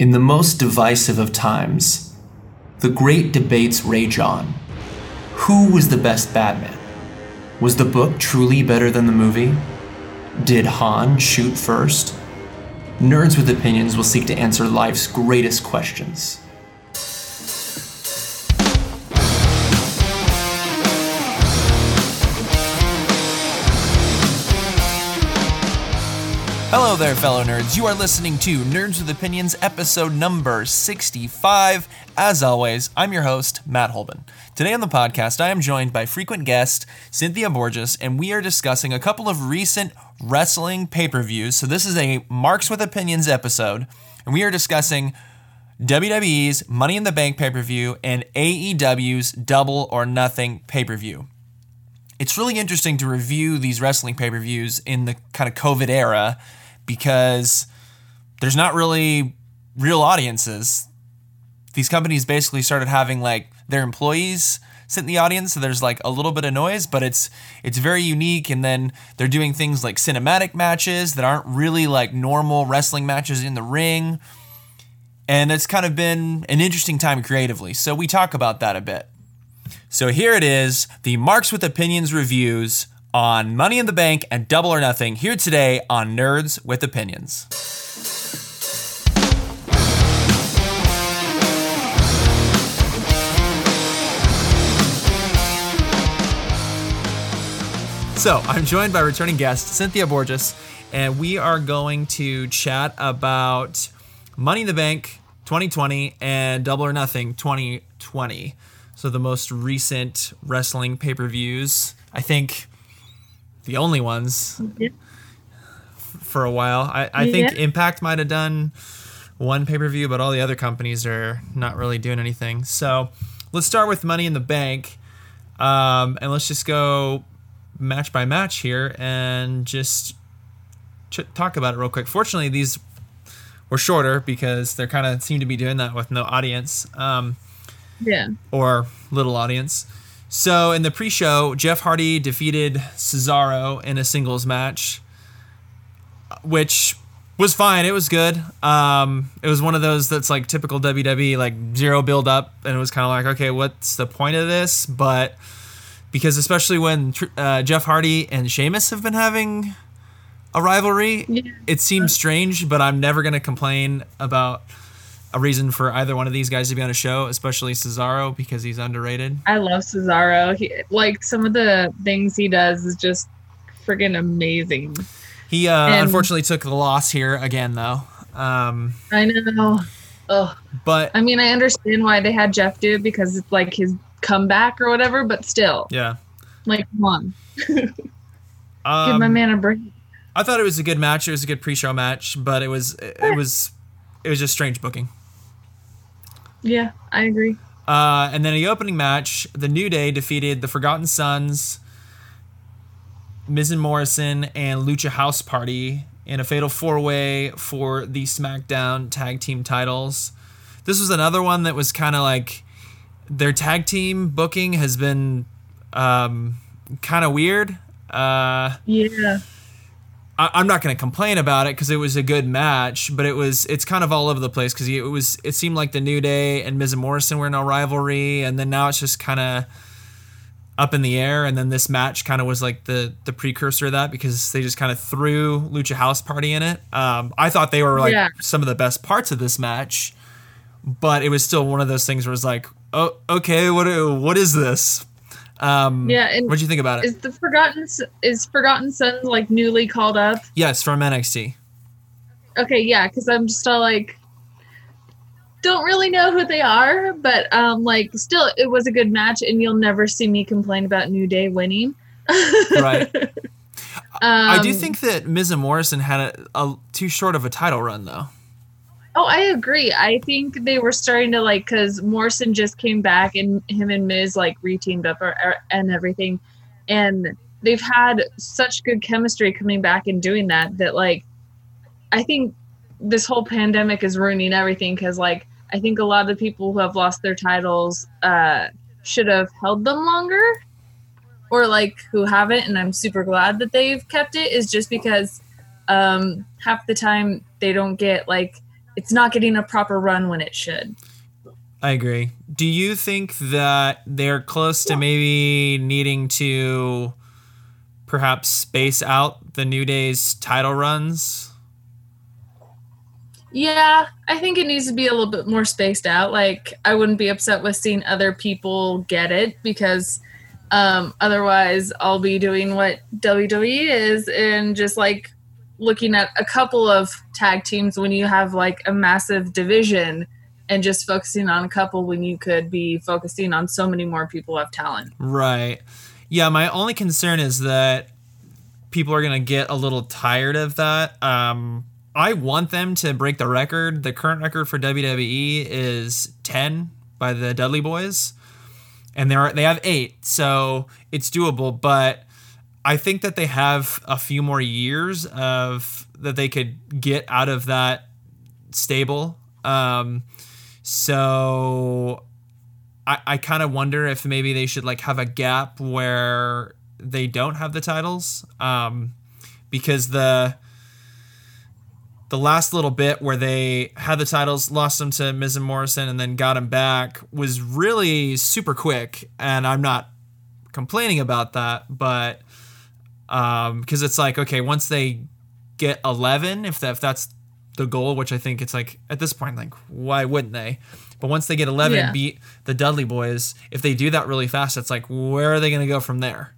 In the most divisive of times, the great debates rage on. Who was the best Batman? Was the book truly better than the movie? Did Han shoot first? Nerds with Opinions will seek to answer life's greatest questions. Hello there, fellow nerds. You are listening to Nerds with Opinions, episode number 65. As always, I'm your host, Matt Holben. Today on the podcast, I am joined by frequent guest Cynthia Borges, and we are discussing a couple of recent wrestling pay per views. So, this is a Marks with Opinions episode, and we are discussing WWE's Money in the Bank pay per view and AEW's Double or Nothing pay per view it's really interesting to review these wrestling pay per views in the kind of COVID era because there's not really real audiences. These companies basically started having like their employees sit in the audience, so there's like a little bit of noise, but it's it's very unique. And then they're doing things like cinematic matches that aren't really like normal wrestling matches in the ring. And it's kind of been an interesting time creatively. So we talk about that a bit. So here it is, the Marks with Opinions reviews on Money in the Bank and Double or Nothing here today on Nerds with Opinions. So, I'm joined by returning guest Cynthia Borges, and we are going to chat about Money in the Bank 2020 and Double or Nothing 2020. So, the most recent wrestling pay per views. I think the only ones yeah. for a while. I, I think. Impact might have done one pay per view, but all the other companies are not really doing anything. So let's start with Money in the Bank. Um, and let's just go match by match here and just ch- talk about it real quick. Fortunately, these were shorter because they're kind of seem to be doing that with no audience. Um, yeah. Or little audience. So in the pre-show, Jeff Hardy defeated Cesaro in a singles match, which was fine. It was good. Um, it was one of those that's like typical WWE, like zero build up, and it was kind of like, okay, what's the point of this? But because especially when uh, Jeff Hardy and Sheamus have been having a rivalry, yeah. it seems strange. But I'm never gonna complain about a reason for either one of these guys to be on a show, especially Cesaro because he's underrated. I love Cesaro. He, like some of the things he does is just freaking amazing. He uh, and, unfortunately took the loss here again, though. Um, I know. Ugh. But I mean, I understand why they had Jeff do it because it's like his comeback or whatever. But still, yeah. Like, come on, um, give my um, man a break. I thought it was a good match. It was a good pre-show match, but it was it was it was just strange booking. Yeah, I agree. Uh, and then the opening match, the New Day defeated the Forgotten Sons, Miz and Morrison, and Lucha House Party in a fatal four way for the SmackDown tag team titles. This was another one that was kind of like their tag team booking has been um, kind of weird. Uh, yeah. I, am not going to complain about it because it was a good match, but it was it's kind of all over the place because it was it seemed like the New Day and Miz and Morrison were in a rivalry, and then now it's just kind of up in the air. And then this match kind of was like the the precursor of that because they just kind of threw Lucha House Party in it. Um, I thought they were like yeah. some of the best parts of this match, but it was still one of those things where it's like, oh, okay, what what is this? Um, yeah, and what do you think about it? Is the Forgotten is Forgotten Sons like newly called up? Yes, from NXT. Okay, yeah, because I'm just all like, don't really know who they are, but um, like, still, it was a good match, and you'll never see me complain about New Day winning. right. Um, I do think that Miz and Morrison had a, a too short of a title run, though. Oh, I agree. I think they were starting to like because Morrison just came back and him and Miz like reteamed up or, or, and everything, and they've had such good chemistry coming back and doing that that like I think this whole pandemic is ruining everything because like I think a lot of the people who have lost their titles uh, should have held them longer, or like who haven't, and I'm super glad that they've kept it. Is just because um, half the time they don't get like it's not getting a proper run when it should. I agree. Do you think that they're close to maybe needing to perhaps space out the New Day's title runs? Yeah, I think it needs to be a little bit more spaced out. Like, I wouldn't be upset with seeing other people get it because um, otherwise, I'll be doing what WWE is and just like looking at a couple of tag teams when you have like a massive division and just focusing on a couple when you could be focusing on so many more people of talent. Right. Yeah, my only concern is that people are going to get a little tired of that. Um, I want them to break the record. The current record for WWE is 10 by the Dudley Boys. And they're they have 8, so it's doable, but I think that they have a few more years of that they could get out of that stable. Um, so I, I kind of wonder if maybe they should like have a gap where they don't have the titles. Um, because the the last little bit where they had the titles, lost them to Miz and Morrison, and then got them back was really super quick. And I'm not complaining about that, but because um, it's like okay, once they get 11, if that if that's the goal, which I think it's like at this point, like why wouldn't they? But once they get 11 Yeah. and beat the Dudley Boys, if they do that really fast, it's like where are they going to go from there?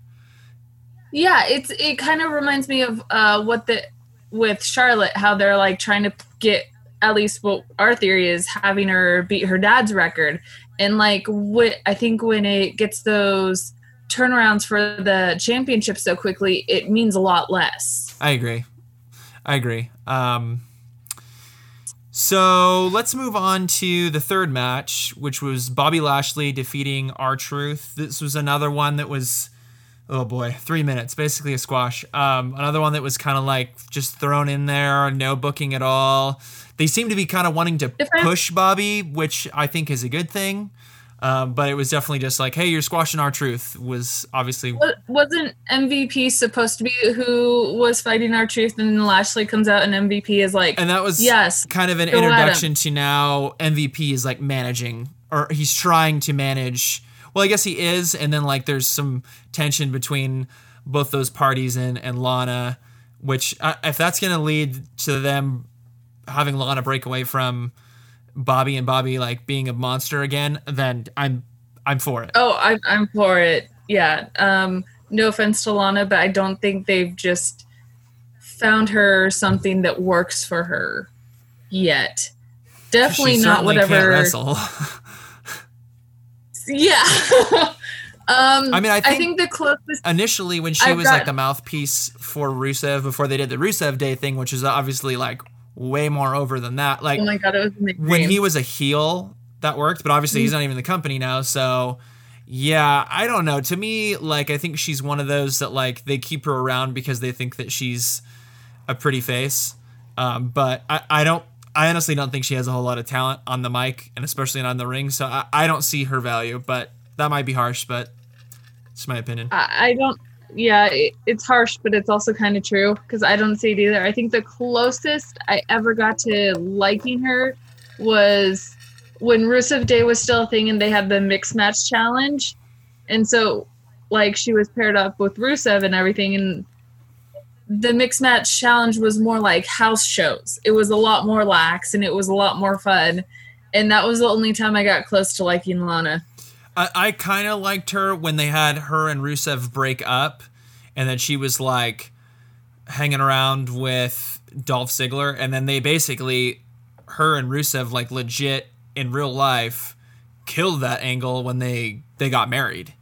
Yeah, it's it kind of reminds me of uh, what the with Charlotte, how they're like trying to get at least what our theory is having her beat her dad's record, and like what I think when it gets those turnarounds for the championship so quickly, it means a lot less. I agree. I agree. Um, so let's move on to the third match, which was Bobby Lashley defeating R Truth. This was another one that was, oh boy, three minutes, basically a squash. Um, another one that was kind of like just thrown in there, no booking at all. They seem to be kind of wanting to Different- push Bobby, which I think is a good thing. Um, but it was definitely just like, hey, you're squashing R Truth. Was obviously Wasn't MVP supposed to be who was fighting R Truth, and then Lashley comes out and MVP is like, and that was Yes, kind of an go at 'em. introduction to now MVP is like managing or he's trying to manage well I guess he is and then like there's some tension between both those parties and and Lana which uh, if that's going to lead to them having Lana break away from Bobby and Bobby like being a monster again then I'm I'm for it. Oh, I'm I'm for it. Yeah. Um, no offense to Lana, but I don't think they've just found her something that works for her yet. Definitely not whatever. Yeah. um, I mean, I I think- think the closest. initially when she I've was like got- the mouthpiece for Rusev before they did the Rusev Day thing, which is obviously like way more over than that. Like Oh my god, it was amazing. when he was a heel, that worked, but obviously Mm-hmm. he's not even in the company now, so yeah, I don't know. To me, like I think she's one of those that like they keep her around because they think that she's a pretty face. Um, but I, I don't I honestly don't think she has a whole lot of talent on the mic and especially not on the ring, so I, I don't see her value, but that might be harsh, but it's my opinion. I, I don't. Yeah, it, it's harsh, but it's also kind of true because I don't see it either. I think the closest I ever got to liking her was when Rusev Day was still a thing and they had the mixed match challenge, and so like she was paired up with Rusev and everything, and the mixed match challenge was more like house shows. It was a lot more lax and it was a lot more fun, and that was the only time I got close to liking Lana. I, I kind of liked her when they had her and Rusev break up, and then she was like hanging around with Dolph Ziggler, and then they basically, her and Rusev, like legit in real life, killed that angle when they they got married,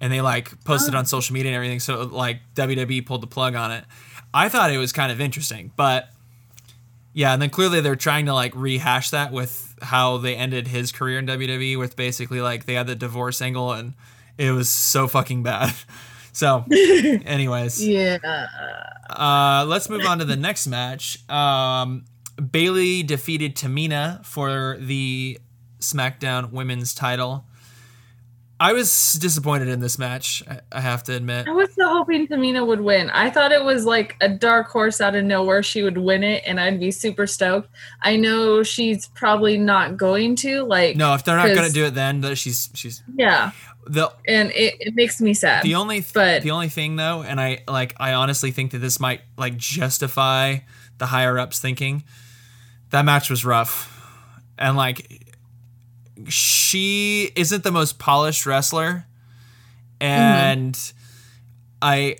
and they like posted oh. on social media and everything. So like WWE pulled the plug on it. I thought it was kind of interesting, but yeah, and then clearly they're trying to like rehash that with how they ended his career in WWE with basically like they had the divorce angle and it was so fucking bad. So, anyways, Yeah. uh, let's move on to the next match. Um, Bayley defeated Tamina for the SmackDown Women's title. I was disappointed in this match. I, have to admit. I was so hoping Tamina would win. I thought it was like a dark horse out of nowhere. She would win it, and I'd be super stoked. I know she's probably not going to. Like, No, if they're not going to do it, then that she's she's yeah, the and it, it makes me sad. the only th- but- the only thing though, and I like I honestly think that this might like justify the higher ups thinking that match was rough, and like she isn't the most polished wrestler, and I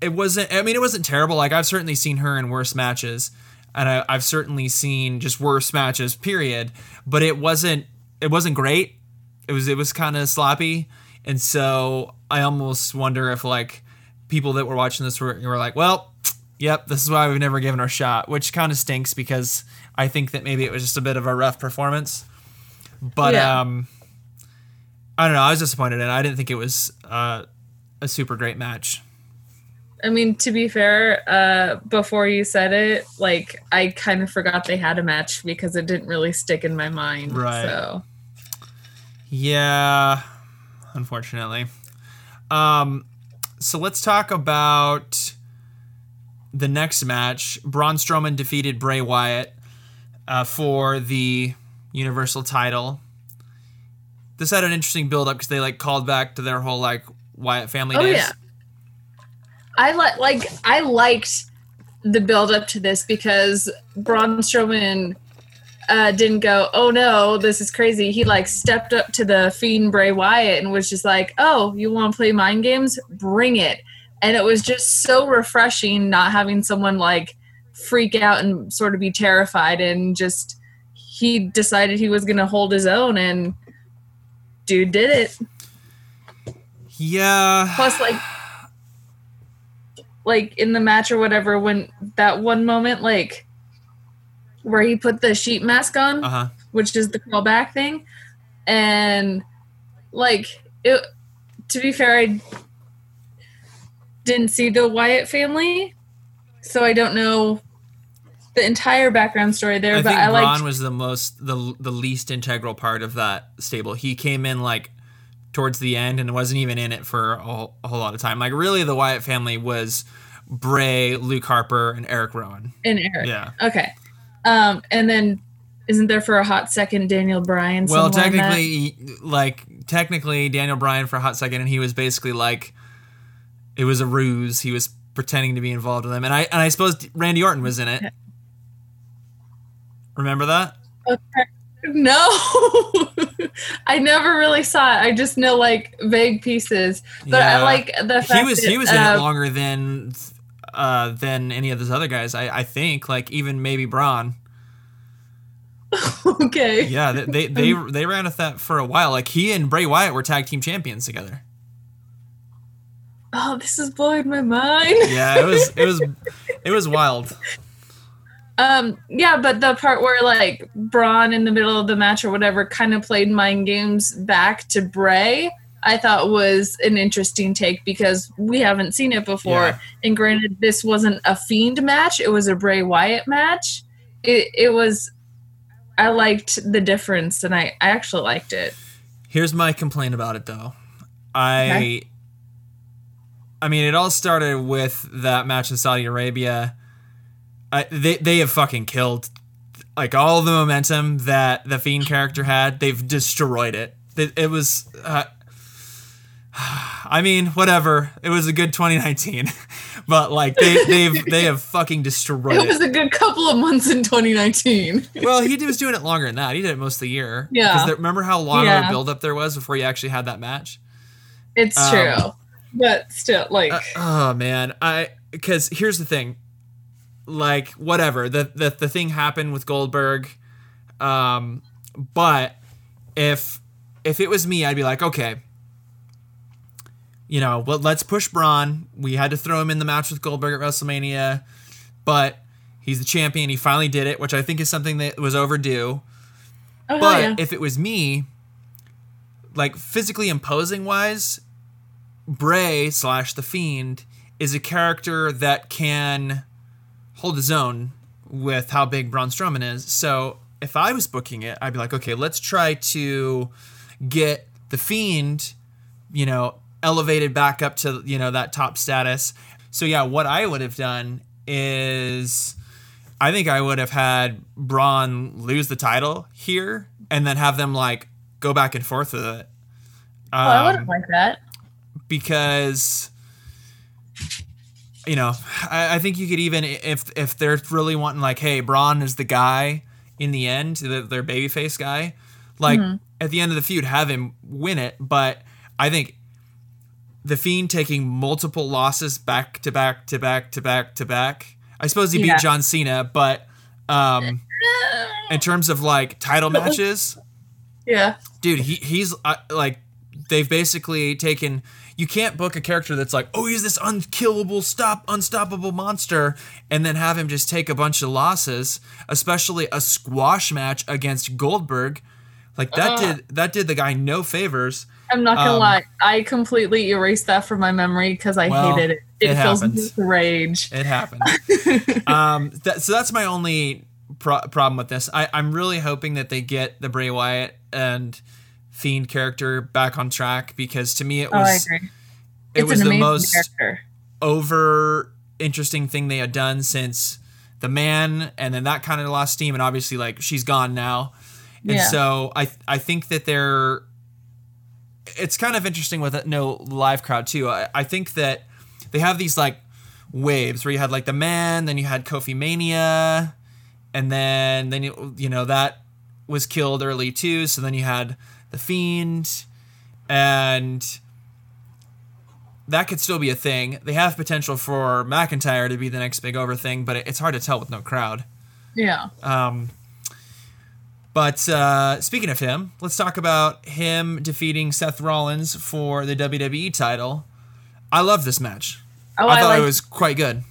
it wasn't I mean it wasn't terrible. Like I've certainly seen her in worse matches. And I, I've certainly seen just worse matches, period. But it wasn't it wasn't great. It was it was kind of sloppy, and so I almost wonder if like people that were watching this were, were like, well, yep, this is why we've never given her a shot, which kind of stinks because I think that maybe it was just a bit of a rough performance. But Yeah. um, I don't know. I was disappointed, and I didn't think it was uh, a super great match. I mean, to be fair, uh, before you said it, like I kind of forgot they had a match because it didn't really stick in my mind. Right. So Yeah, unfortunately. Um, so let's talk about the next match. Braun Strowman defeated Bray Wyatt uh, for the Universal title. This had an interesting build up because they like called back to their whole like Wyatt family Oh, days. yeah. I like like I liked the build up to this because Braun Strowman uh, didn't go, oh no, this is crazy. He like stepped up to the fiend Bray Wyatt and was just like, oh, you want to play mind games? Bring it. And it was just so refreshing not having someone like freak out and sort of be terrified and just he decided he was going to hold his own and dude did it. Yeah. plus like like in the match or whatever when that one moment like where he put the sheet mask on Uh huh. which is the callback thing and like it to be fair i didn't see the wyatt family so i don't know the entire background story there I but think i liked was the most the the least integral part of that stable. He came in like towards the end and wasn't even in it for a whole, a whole lot of time. Like really, the Wyatt family was Bray, Luke Harper, and Eric Rowan. in eric Yeah. okay um and then isn't there for a hot second daniel bryan Well, somewhere in that? technically, like technically, Daniel Bryan for a hot second, and he was basically like, it was a ruse. He was pretending to be involved with them, and I and I suppose Randy Orton was in it. Remember that? Okay. No, I never really saw it. I just know like vague pieces, but I like the fact he was that, he was in uh, it longer than uh than any of those other guys. I I think like even maybe Braun. Okay, Yeah, they they they, they ran with that for a while. Like he and Bray Wyatt were tag team champions together. oh, this is blowing my mind. Yeah, it was it was it was wild. Um, yeah, but the part where like Braun in the middle of the match or whatever kind of played mind games back to Bray, I thought was an interesting take because we haven't seen it before. Yeah. And granted, this wasn't a Fiend match; it was a Bray Wyatt match. It it was. I liked the difference, and I I actually liked it. Here's my complaint about it though. I Okay. I mean it all started with that match in Saudi Arabia. I, they they have fucking killed like all the momentum that the Fiend character had. They've destroyed it. It, it was uh, I mean, whatever. It was a good 2019. but like they they've they have fucking destroyed It It was it. a good couple of months in 2019. Well, he was doing it longer than that. He did it most of the year. Yeah. Because remember how long of a Yeah. build up there was before you actually had that match? It's Um, true, but still, like, Uh, oh man, I because here's the thing, like whatever the the the thing happened with Goldberg, um, but if if it was me, I'd be like, okay, you know, well, let's push Braun. We had to throw him in the match with Goldberg at WrestleMania, but he's the champion. He finally did it, which I think is something that was overdue. oh, But yeah. if it was me, like physically imposing wise, Bray slash the Fiend is a character that can hold his own with how big Braun Strowman is. So if I was booking it, I'd be like, okay, let's try to get the Fiend, you know, elevated back up to you know that top status. So yeah, what I would have done is, I think I would have had Braun lose the title here, and then have them like go back and forth with it. Oh, I Um, wouldn't like that. because you know I, I think you could even if if they're really wanting like hey Braun is the guy in the end the, their babyface guy like at the end of the feud have him win it but I think the fiend taking multiple losses back to back to back to back to back I suppose he Yeah. beat John Cena but um in terms of like title matches Yeah. dude he, he's uh, like they've basically taken you can't book a character that's like oh he's this unkillable stop unstoppable monster and then have him just take a bunch of losses especially a squash match against goldberg like that Ugh. did that did the guy no favors I'm not gonna Um, lie. I completely erased that from my memory because I Well, hated it. It, it fills me happens. with rage. it happened um that, so that's my only pro- problem with this I, i'm really hoping that they get the bray wyatt and fiend character back on track because to me it Oh, I was agree. it was the most character. over interesting thing they had done since the man and then that kind of lost steam and obviously like she's gone now and Yeah. so i i think that they're it's kind of interesting with a no live crowd too I, I think that they have these like waves where you had like the man then you had kofi mania and then then you, you know that was killed early too so then you had the fiend and that could still be a thing. They have potential for McIntyre to be the next big over thing, but it's hard to tell with no crowd. Yeah. Um, but uh, speaking of him, let's talk about him defeating Seth Rollins for the WWE title. I love this match. Oh, I I, thought like. it was quite good.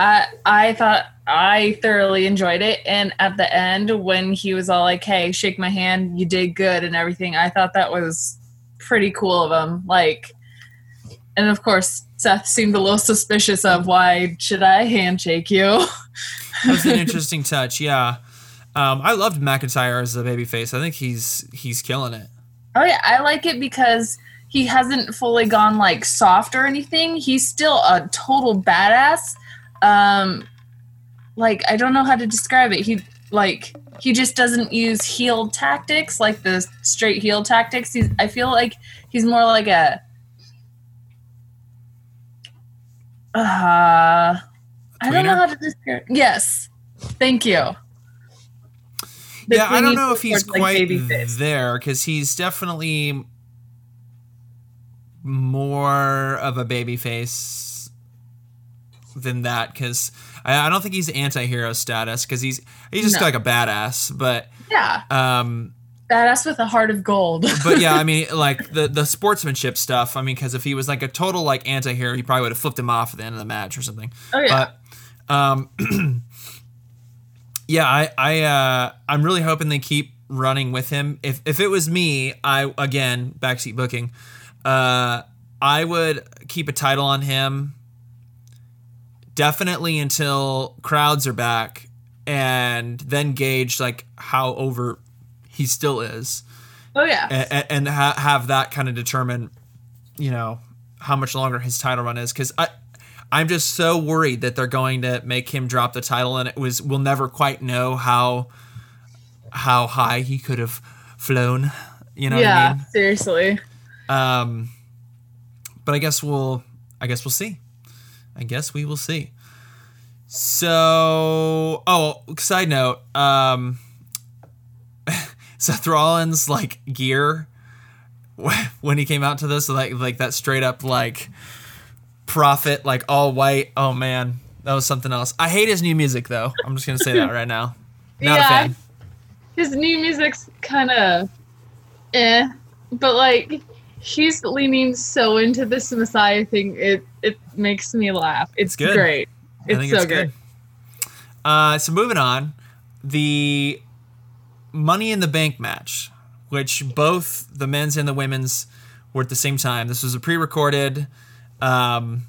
I I thought I thoroughly enjoyed it, and at the end when he was all like, "Hey, shake my hand, you did good," and everything, I thought that was pretty cool of him. Like, and of course, Seth seemed a little suspicious of why should I handshake you? That was an interesting touch. Yeah, um, I loved McIntyre as a babyface. I think he's he's killing it. Oh yeah, I like it because he hasn't fully gone like soft or anything. He's still a total badass. Um like I don't know how to describe it. He like he just doesn't use heel tactics like the straight heel tactics. He's I feel like he's more like a uh I don't know how to describe Yes. Thank you. The yeah, I don't know if he's like, quite there because he's definitely more of a babyface than that. Because I, I don't think he's anti-hero status because he's he's just No. like a badass. But Yeah. um, Badass with a heart of gold. but yeah, I mean, like the the sportsmanship stuff. I mean, because if he was like a total like anti-hero, he probably would have flipped him off at the end of the match or something. oh yeah. But um, yeah, I I uh, I'm really hoping they keep running with him. If if it was me, I again backseat booking, uh, I would keep a title on him. Definitely until crowds are back, and then gauge like how over he still is, oh yeah. and, and ha- have that kind of determine, you know, how much longer his title run is. Because I, I'm just so worried that they're going to make him drop the title, and it was we'll never quite know how how high he could have flown. You know yeah, what I mean? seriously. Um, but I guess we'll I guess we'll see. I guess we will see. So, oh, side note, um, Seth Rollins like gear when he came out to this, like like that straight up like prophet, like all white. Oh man, that was something else. I hate his new music though. I'm just gonna say that right now. Not a fan. His new music's kind of eh, but like he's leaning so into this Messiah thing. It it makes me laugh. It's good. great. I It's think so it's good. good. Uh, so moving on, the Money in the Bank match, which both the men's and the women's were at the same time. This was a pre-recorded um,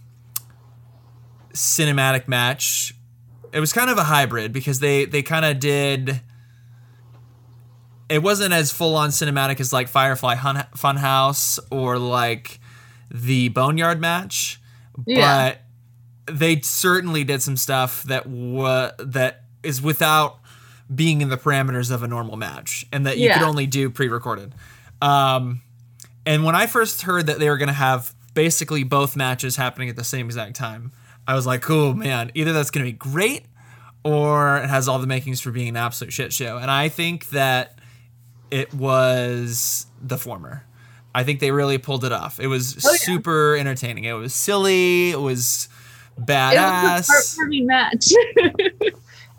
cinematic match. It was kind of a hybrid because they they kind of did it wasn't as full on cinematic as like Firefly Hun- Funhouse or like the Boneyard match, Yeah. but they certainly did some stuff that wa- that is without being in the parameters of a normal match and that you could only do pre-recorded. Um, and when I first heard that they were going to have basically both matches happening at the same exact time, I was like, "Cool, man! Either that's going to be great, or it has all the makings for being an absolute shit show." And I think that it was the former. I think they really pulled it off. It was Oh, yeah. super entertaining. It was silly. It was It badass. was a match.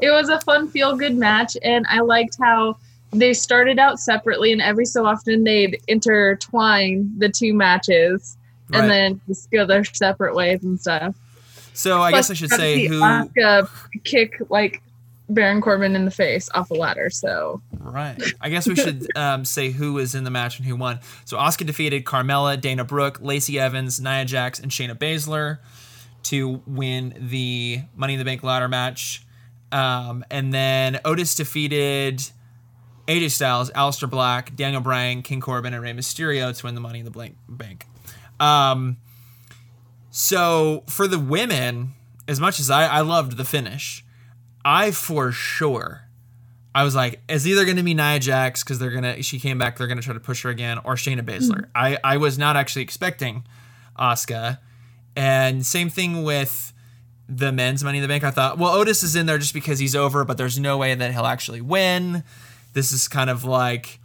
it was a fun, feel good match, and I liked how they started out separately, and every so often they'd intertwine the two matches, Right. and then just go their separate ways and stuff. so I guess I should say who. Asuka kick like Baron Corbin in the face off a ladder. So Right. I guess we should um, say who was in the match and who won. So Asuka defeated Carmella, Dana Brooke, Lacey Evans, Nia Jax, and Shayna Baszler to win the Money in the Bank ladder match. Um, and then Otis defeated AJ Styles, Aleister Black, Daniel Bryan, King Corbin, and Rey Mysterio to win the Money in the Bank. Um, so for the women, as much as I, I loved the finish, I for sure I was like, it's either going to be Nia Jax because they're gonna she came back, they're gonna try to push her again, or Shayna Baszler. Mm-hmm. I I was not actually expecting Asuka, and same thing with the men's Money in the Bank. I thought, well, Otis is in there just because he's over, but there's no way that he'll actually win. This is kind of like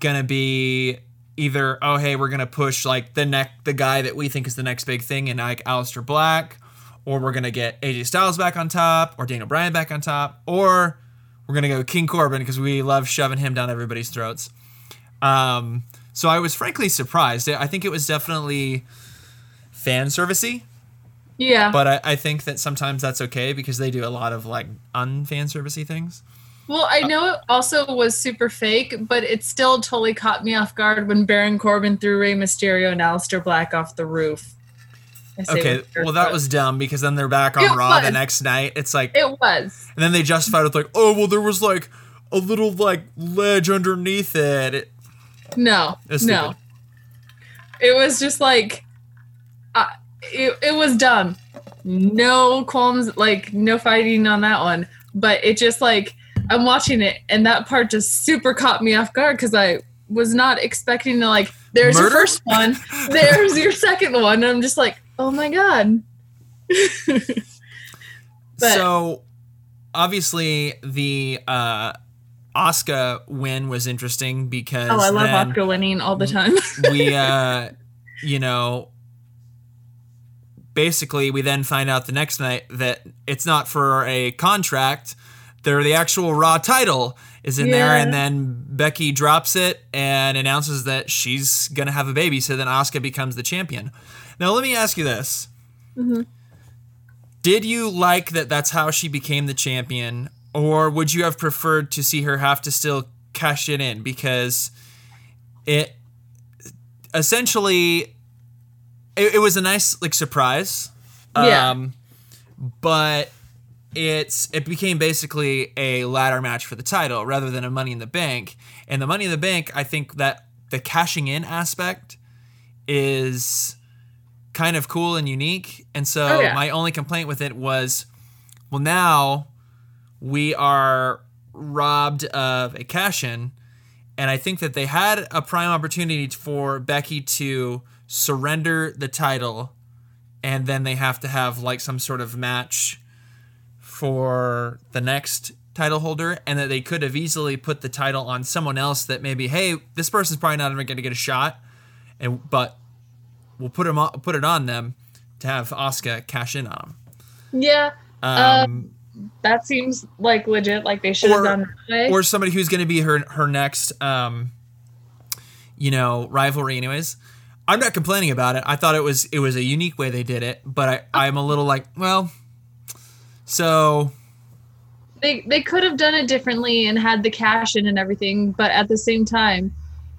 gonna be either oh hey we're gonna push like the neck the guy that we think is the next big thing and like Aleister Black, or we're gonna get AJ Styles back on top, or Daniel Bryan back on top, or we're gonna go King Corbin because we love shoving him down everybody's throats. Um, so I was frankly surprised. I think it was definitely fan servicey, yeah, but I, I think that sometimes that's okay because they do a lot of like unfan servicey things. Well, I know it also was super fake, but it still totally caught me off guard when Baron Corbin threw Rey Mysterio and Aleister Black off the roof. Okay, well that was dumb because then they're back on It Raw the next night. It's like, It was. and then they justified it with like, oh well, there was like a little like ledge underneath it. It- No, It's no. It was just like, uh, it, it was dumb. No qualms, like no fighting on that one. But it just like I'm watching it, and that part just super caught me off guard because I was not expecting to like. There's Murder? your first one. There's your second one. And I'm just like, oh my god. But- so obviously the uh Asuka win was interesting because Oh, I love Asuka winning all the time. we uh you know basically we then find out the next night that it's not for a contract they're the actual raw title is in there and then becky drops it and announces that she's gonna have a baby so then Asuka becomes the champion now let me ask you this Mhm. did you like that that's how she became the champion or would you have preferred to see her have to still cash it in because it essentially it, it was a nice like surprise Yeah. um but it's it became basically a ladder match for the title rather than a money in the bank and the money in the bank i think that the cashing in aspect is kind of cool and unique and so Oh, yeah. my only complaint with it was well now we are robbed of a cash in and I think that they had a prime opportunity for Becky to surrender the title, and then they have to have like some sort of match for the next title holder, and that they could have easily put the title on someone else that maybe, hey, this person's probably not even going to get a shot, and but we'll put them on, put it on them to have Asuka cash in on yeah, them. Um, that seems like legit. Like they should have done that way. or somebody who's going to be her her next um you know rivalry anyways i'm not complaining about it i thought it was it was a unique way they did it but i i'm a little like well so they they could have done it differently and had the cash in and everything, but at the same time,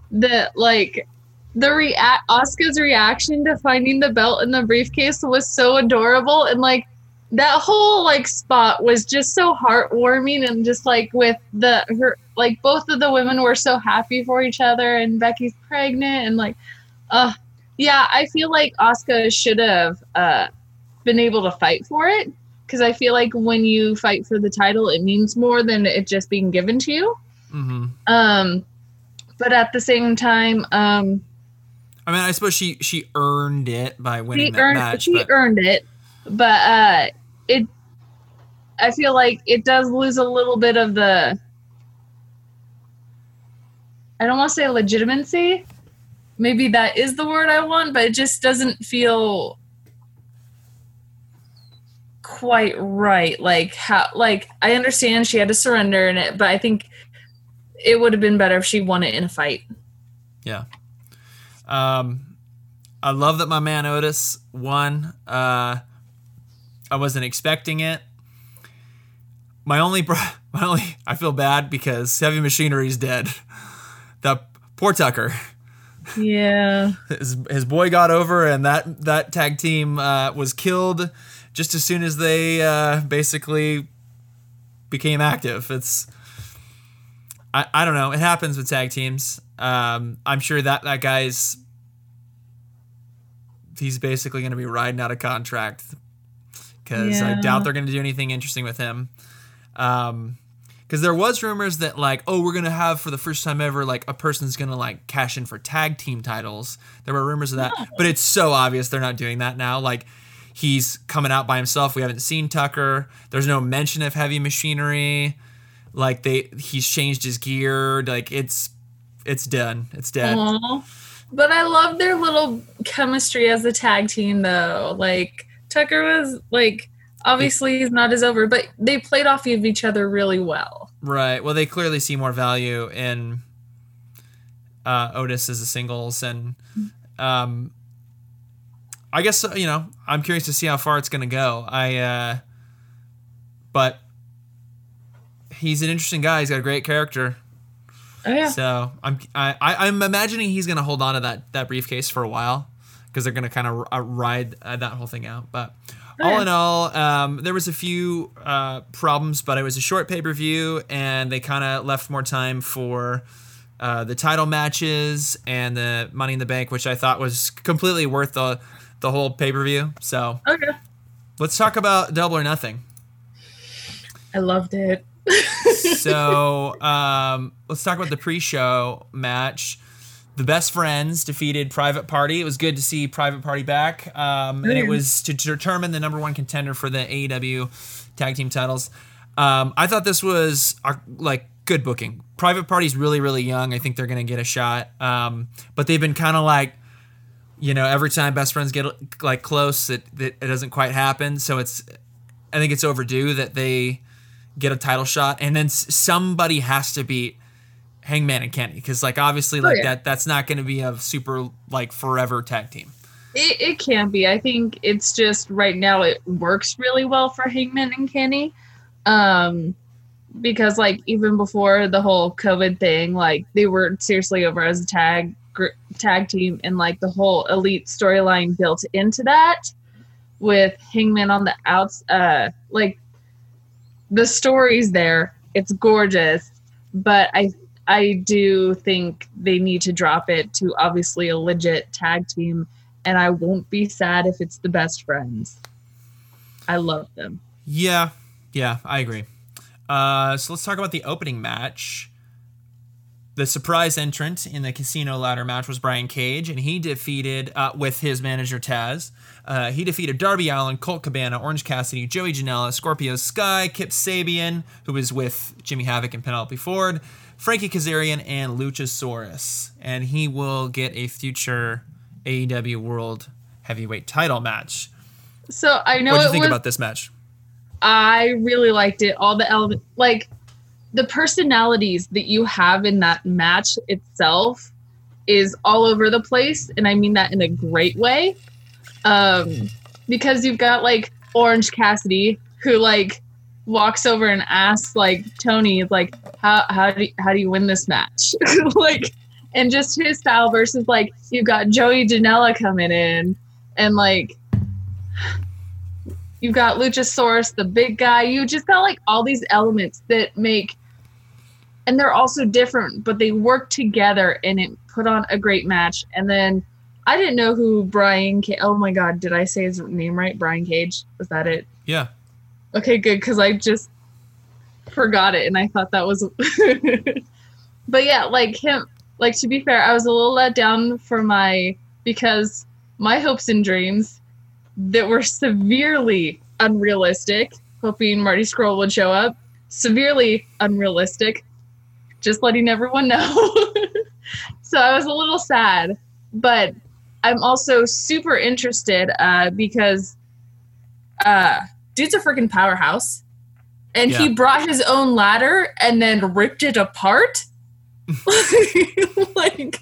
the like the react Asuka's reaction to finding the belt in the briefcase was so adorable and like that whole like spot was just so heartwarming and just like with the her like both of the women were so happy for each other and Becky's pregnant and like uh yeah, I feel like Asuka should have uh been able to fight for it because I feel like when you fight for the title it means more than it just being given to you. Mm-hmm. Um but at the same time um I mean, I suppose she she earned it by winning she that earned match. she but- earned it but uh it i feel like it does lose a little bit of the i don't want to say legitimacy maybe that is the word i want but it just doesn't feel quite right like how like i understand she had to surrender in it but i think it would have been better if she won it in a fight Yeah. Um, I love that my man Otis won. Uh, I wasn't expecting it. My only, my only, I feel bad because Heavy Machinery's dead. That poor Tucker. yeah His, his boy got over, and that that tag team uh, was killed just as soon as they uh, basically became active. It's I, I don't know. It happens with tag teams. Um, I'm sure that that guy's he's basically going to be riding out of contract because I doubt they're going to do anything interesting with him. Um, because there was rumors that like, oh, we're gonna have for the first time ever like a person's gonna like cash in for tag team titles. There were rumors of that, but it's so obvious they're not doing that now. Like, he's coming out by himself. We haven't seen Tucker. There's no mention of heavy machinery. Like they, he's changed his gear. Like it's, it's done. It's dead. Aw. But I love their little chemistry as a tag team, though. Like Tucker was like, obviously he's not as over, but they played off of each other really well. Right. Well, they clearly see more value in uh, Otis as a singles, and um, I guess uh, you know I'm curious to see how far it's going to go. I, uh, but he's an interesting guy. He's got a great character, Oh yeah, so I'm I, I- I'm imagining he's going to hold on to that that briefcase for a while because they're going to kind of uh, ride uh, that whole thing out. But Oh, all yeah. in all, um, there was a few uh, problems, but it was a short pay per view, and they kind of left more time for uh, the title matches and the Money in the Bank, which I thought was completely worth the the whole pay per view. So okay. let's talk about Double or Nothing. I loved it. So um, let's talk about the pre-show match. The best friends defeated Private Party. It was good to see Private Party back, um, and it was to determine the number one contender for the AEW tag team titles. Um, I thought this was uh, like good booking. Private Party's really really young. I think they're gonna get a shot, um, but they've been kind of like you know, every time best friends get like close, it, it it doesn't quite happen. So it's, I think it's overdue that they get a title shot, and then s- somebody has to beat Hangman and Kenny because like obviously like yeah. that that's not going to be a super like forever tag team. It, it can be. I think it's just right now it works really well for Hangman and Kenny. Um because like even before the whole COVID thing, like they were seriously over as a tag gr- tag team and like the whole elite storyline built into that with Hangman on the outs uh like the story's there. It's gorgeous, but I I do think they need to drop it to obviously a legit tag team and I won't be sad if it's the best friends. I love them. Yeah, yeah, I agree. Uh, so let's talk about the opening match. The surprise entrant in the casino ladder match was Brian Cage, and he defeated, uh, with his manager Taz, uh, he defeated Darby Allin, Colt Cabana, Orange Cassidy, Joey Janela, Scorpio Sky, Kip Sabian, who was with Jimmy Havoc and Penelope Ford, Frankie Kazarian, and Luchasaurus. And he will get a future AEW World Heavyweight title match. So I know What do you think was. about this match? I really liked it. All the elements, like the personalities that you have in that match itself, is all over the place, and I mean that in a great way. Um, because you've got like Orange Cassidy, who like walks over and asks like Tony, like, how how do you, how do you win this match? like, and just his style versus like you've got Joey Janela coming in, and like you've got Luchasaurus, the big guy. You just got like all these elements that make, and they're also different, but they work together and it put on a great match. And then I didn't know who Brian. Ca- oh my God, did I say his name right? Brian Cage. Was that it? Yeah. Okay, good because I just forgot it and I thought that was. but yeah, like him. Like to be fair, I was a little let down for my because my hopes and dreams that were severely unrealistic, hoping Marty Scurll would show up, severely unrealistic, just letting everyone know. so I was a little sad, but I'm also super interested uh, because uh, dude's a freaking powerhouse. And he brought his own ladder and then ripped it apart. like,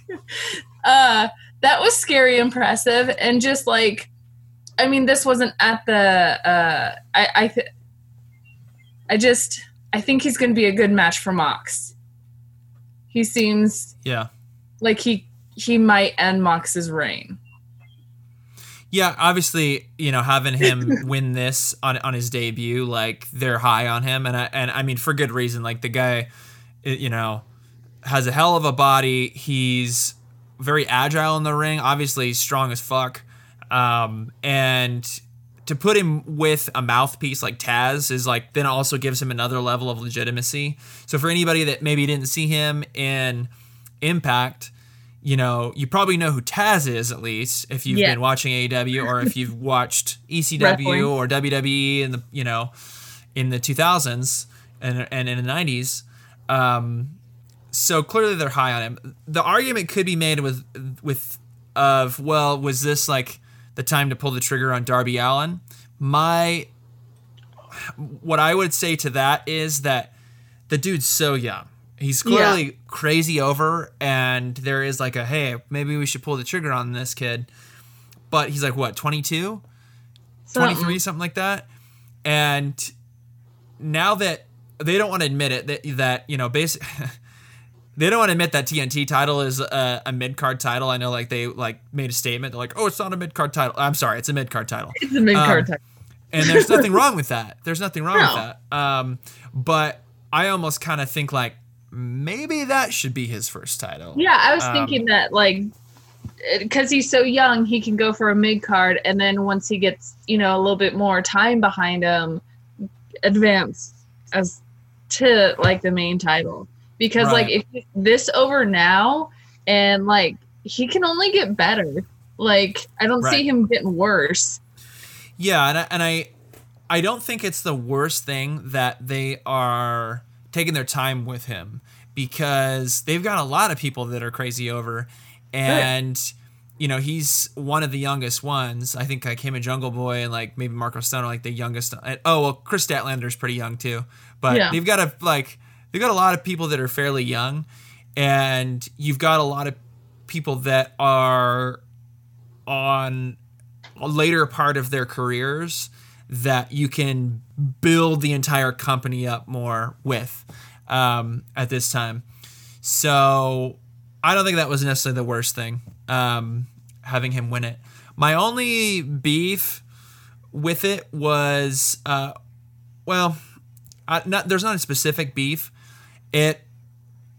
uh, that was scary impressive and just like i mean this wasn't at the uh i i th- i just i think he's gonna be a good match for mox he seems Yeah. like he he might end mox's reign Yeah, obviously, you know, having him win this on on his debut, like they're high on him, and I, and I mean for good reason. Like the guy, you know, has a hell of a body. He's very agile in the ring. Obviously, strong as fuck. Um, and to put him with a mouthpiece like Taz is like then also gives him another level of legitimacy. So for anybody that maybe didn't see him in Impact, you know, you probably know who Taz is at least if you've Yeah. been watching AEW or if you've watched ECW or WWE in the you know in the 2000s and and in the 90s. Um, so clearly they're high on him. The argument could be made with with of well, was this like the time to pull the trigger on Darby Allin? My what I would say to that is that the dude's so young. He's clearly crazy over, and there is like a hey, maybe we should pull the trigger on this kid. But he's like what, 22? 23 something like that and now that they don't want to admit it that that you know basic they don't want to admit that TNT title is a, a mid card title. I know, like they like made a statement. They're like, "Oh, it's not a mid card title." I'm sorry, it's a mid card title, it's a mid card Um, and there's nothing wrong with that. There's nothing wrong No. with that. Um, but I almost kind of think like maybe that should be his first title. Yeah, I was Um, thinking that like because he's so young, he can go for a mid card, and then once he gets you know a little bit more time behind him, advance as to like the main title. Because like if he's this over now, and like he can only get better. Like I don't Right. see him getting worse. Yeah, and I, and I I don't think it's the worst thing that they are taking their time with him because they've got a lot of people that are crazy over and you know, he's one of the youngest ones. I think like him and Jungle Boy and like maybe Marko Stunt are like the youngest. Oh, well, Kris Statlander's pretty young too. But Yeah. they've got a like they've got a lot of people that are fairly young and you've got a lot of people that are on a later part of their careers that you can build the entire company up more with um, at this time. So I don't think that was necessarily the worst thing, um, having him win it. My only beef with it was, uh, well, I, not, there's not a specific beef. It,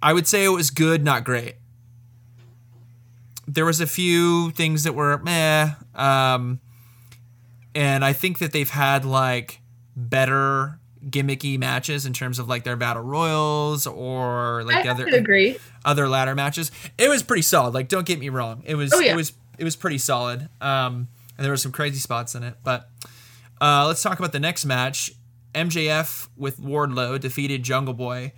I would say it was good, not great there was a few things that were meh. Um, and I think that they've had like better gimmicky matches in terms of like their battle royals or like I, the other agree. other ladder matches. It was pretty solid. Like, don't get me wrong. It was Oh, yeah. it was it was pretty solid. Um, and there were some crazy spots in it. But uh, let's talk about the next match. MJF with Wardlow defeated Jungle Boy.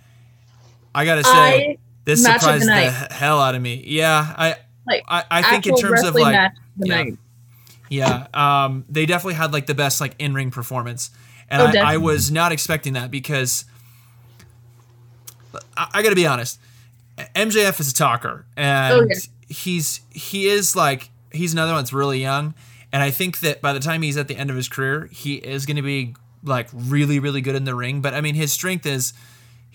I gotta say, I this of the surprised the, hell out of me. Yeah, I Like, I, I think in terms of like the yeah. night. yeah, um, they definitely had like the best like in ring performance, and Oh, I, I was not expecting that because I, I got to be honest, MJF is a talker, and Oh, yeah. he's he is like he's another one that's really young, and I think that by the time he's at the end of his career, he is going to be like really really good in the ring. But I mean, his strength is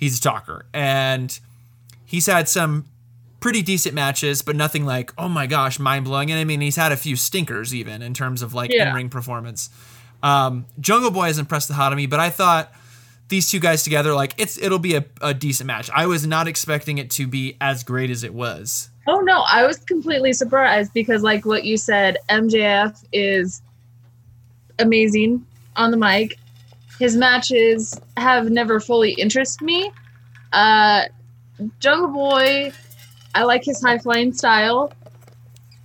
he's a talker, and he's had some pretty decent matches, but nothing like, oh my gosh, mind blowing. And I mean, he's had a few stinkers even in terms of like Yeah. in ring performance. Um, Jungle Boy has impressed the hot on me, but I thought these two guys together, like it's it'll be a, a decent match. I was not expecting it to be as great as it was. Oh no, I was completely surprised because like what you said, MJF is amazing on the mic. His matches have never fully interested me. Uh Jungle Boy, I like his high flying style.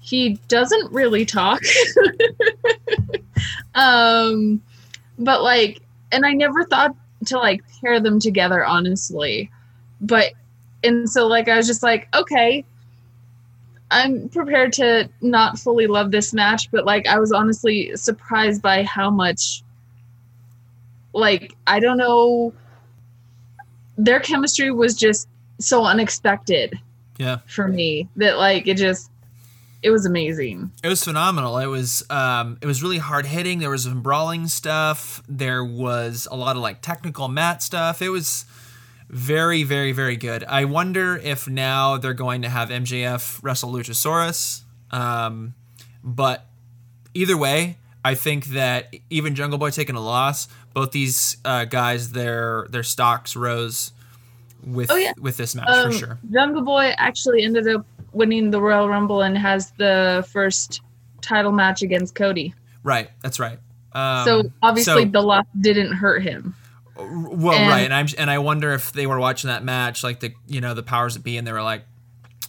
He doesn't really talk. um but like and I never thought to like pair them together honestly. But and so like I was just like, okay, I'm prepared to not fully love this match, but like I was honestly surprised by how much like I don't know their chemistry was just so unexpected Yeah. for me that like it just it was amazing. It was phenomenal. It was um, it was really hard hitting. There was some brawling stuff. There was a lot of like technical mat stuff. It was very, very, very good. I wonder if now they're going to have MJF wrestle Luchasaurus. Um, but either way, I think that even Jungle Boy taking a loss, both these uh, guys their their stocks rose with Oh, yeah. with this match Um, for sure. Jungle Boy actually ended up winning the Royal Rumble and has the first title match against Cody. Right, that's right. Um, so obviously so- the loss didn't hurt him. Well, And- right, and I'm and I wonder if they were watching that match, like the you know the powers that be, and they were like,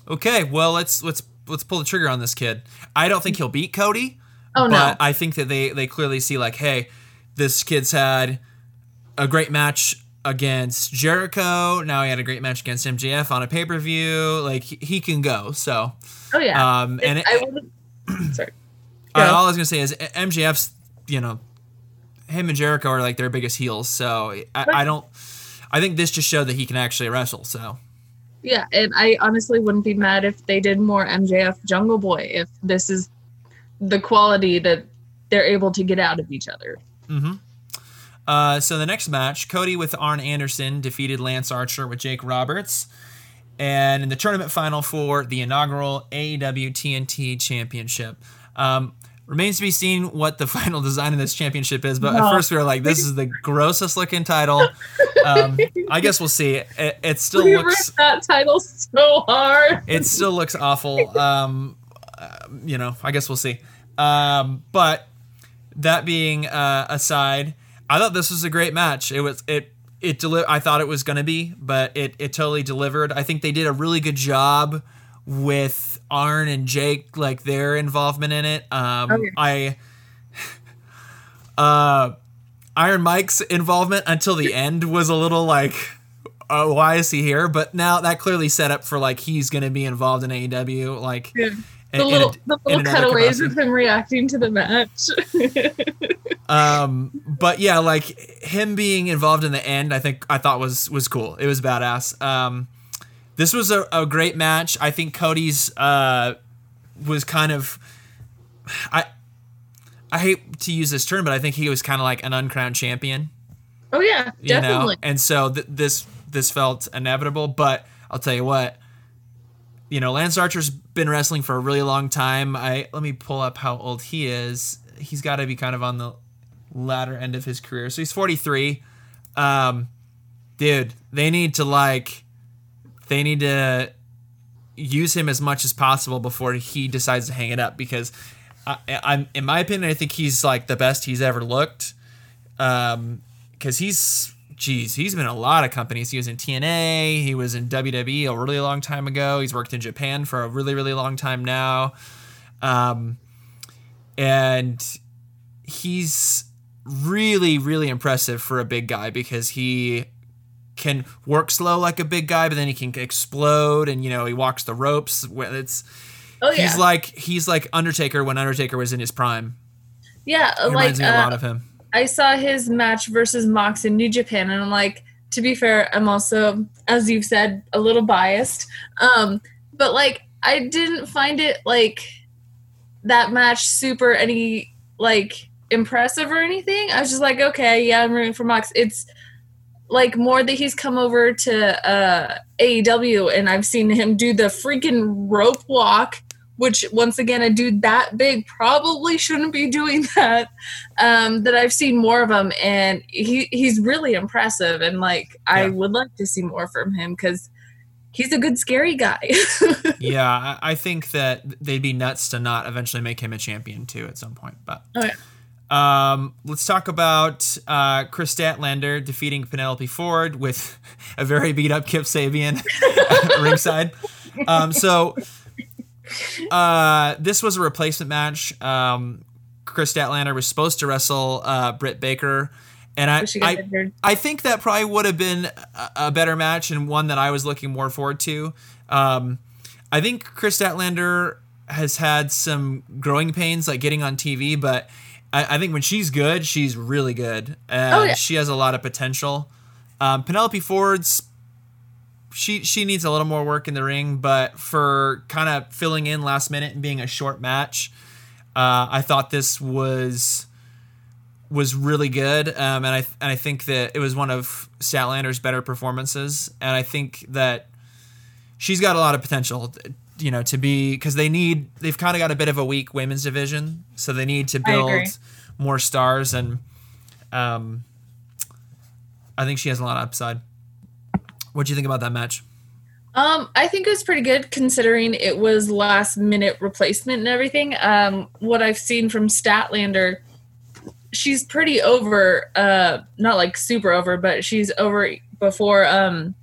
okay, well let's let's let's pull the trigger on this kid. I don't think he'll beat Cody, Oh but no. I think that they they clearly see like, hey, this kid's had a great match against Jericho. Now he had a great match against MJF on a pay per view. Like he, he can go. So, Oh yeah. um, and it, I sorry. uh, Go. all I was gonna say is MJF's, you know, him and Jericho are like their biggest heels. So I, I don't. I think this just showed that he can actually wrestle. So Yeah, and I honestly wouldn't be mad if they did more MJF Jungle Boy if this is the quality that they're able to get out of each other. Uh, so the next match, Cody with Arn Anderson defeated Lance Archer with Jake Roberts. And in the tournament final for the inaugural AEW TNT Championship. Um, remains to be seen what the final design of this championship is, but at first we were like, this is the grossest looking title. Um, I guess we'll see. It, it still We looks that title so hard. it still looks awful. Um, uh, you know, I guess we'll see. Um, but that being uh, aside, I thought this was a great match. It was it it deli- I thought it was going to be, but it it totally delivered. I think they did a really good job with Arn and Jake, like their involvement in it. Um, Okay. I. Uh, Iron Mike's involvement until the end was a little like, uh, why is he here? But now that clearly set up for like he's going to be involved in AEW. Like, Yeah. The little, a- the little cutaways of him reacting to the match. Um, but yeah, like him being involved in the end, I think I thought was was cool. It was badass. Um, this was a, a great match. I think Cody's uh, was kind of I I hate to use this term, but I think he was kind of like an uncrowned champion. oh yeah, you definitely. know and so th- this this felt inevitable but i'll tell you what you know lance archer's been wrestling for a really long time. I let me pull up how old he is. He's got to be kind of on the latter end of his career. So he's 43 um dude they need to like they need to use him as much as possible before he decides to hang it up because I, I'm in my opinion I think he's like the best he's ever looked. Um because he's geez he's been in a lot of companies. He was in TNA he was in WWE a really long time ago. He's worked in Japan for a really really long time now. Um and he's really really impressive for a big guy because he can work slow like a big guy but then he can explode and you know he walks the ropes. It's oh yeah, he's like he's like Undertaker when Undertaker was in his prime. Yeah. he Like reminds me a uh, lot of him I saw his match versus Mox in New Japan, and I'm like, to be fair, I'm also, as you've said, a little biased. Um, but like, I didn't find it like that match super any like impressive or anything. I was just like, okay, yeah, I'm rooting for Mox. It's like more that he's come over to uh, AEW, and I've seen him do the freaking rope walk which once again, a dude that big probably shouldn't be doing that. Um, that I've seen more of him, and he he's really impressive, and like I would like to see more from him because he's a good scary guy. yeah, I, think that they'd be nuts to not eventually make him a champion too at some point. But Oh, yeah. um, let's talk about uh, Kris Statlander defeating Penelope Ford with a very beat up Kip Sabian ringside. Um, so uh, this was a replacement match. Um, Kris Statlander was supposed to wrestle uh, Britt Baker. And I, Wish he got I. I think that probably would have been a, a better match and one that I was looking more forward to. Um, I think Kris Statlander has had some growing pains, like getting on TV, but I, I think when she's good, she's really good, and Oh, yeah. she has a lot of potential. Um, Penelope Ford's she she needs a little more work in the ring, but for kind of filling in last minute and being a short match, uh, I thought this was was really good, um, and I and I think that it was one of Statlander's better performances, and I think that she's got a lot of potential, you know, to be because they need they've kind of got a bit of a weak women's division, so they need to build more stars, and um, I think she has a lot of upside. What do you think about that match? Um, I think it was pretty good considering it was last minute replacement and everything. Um, what I've seen from Statlander, she's pretty over. Uh, not like super over, but she's over before um,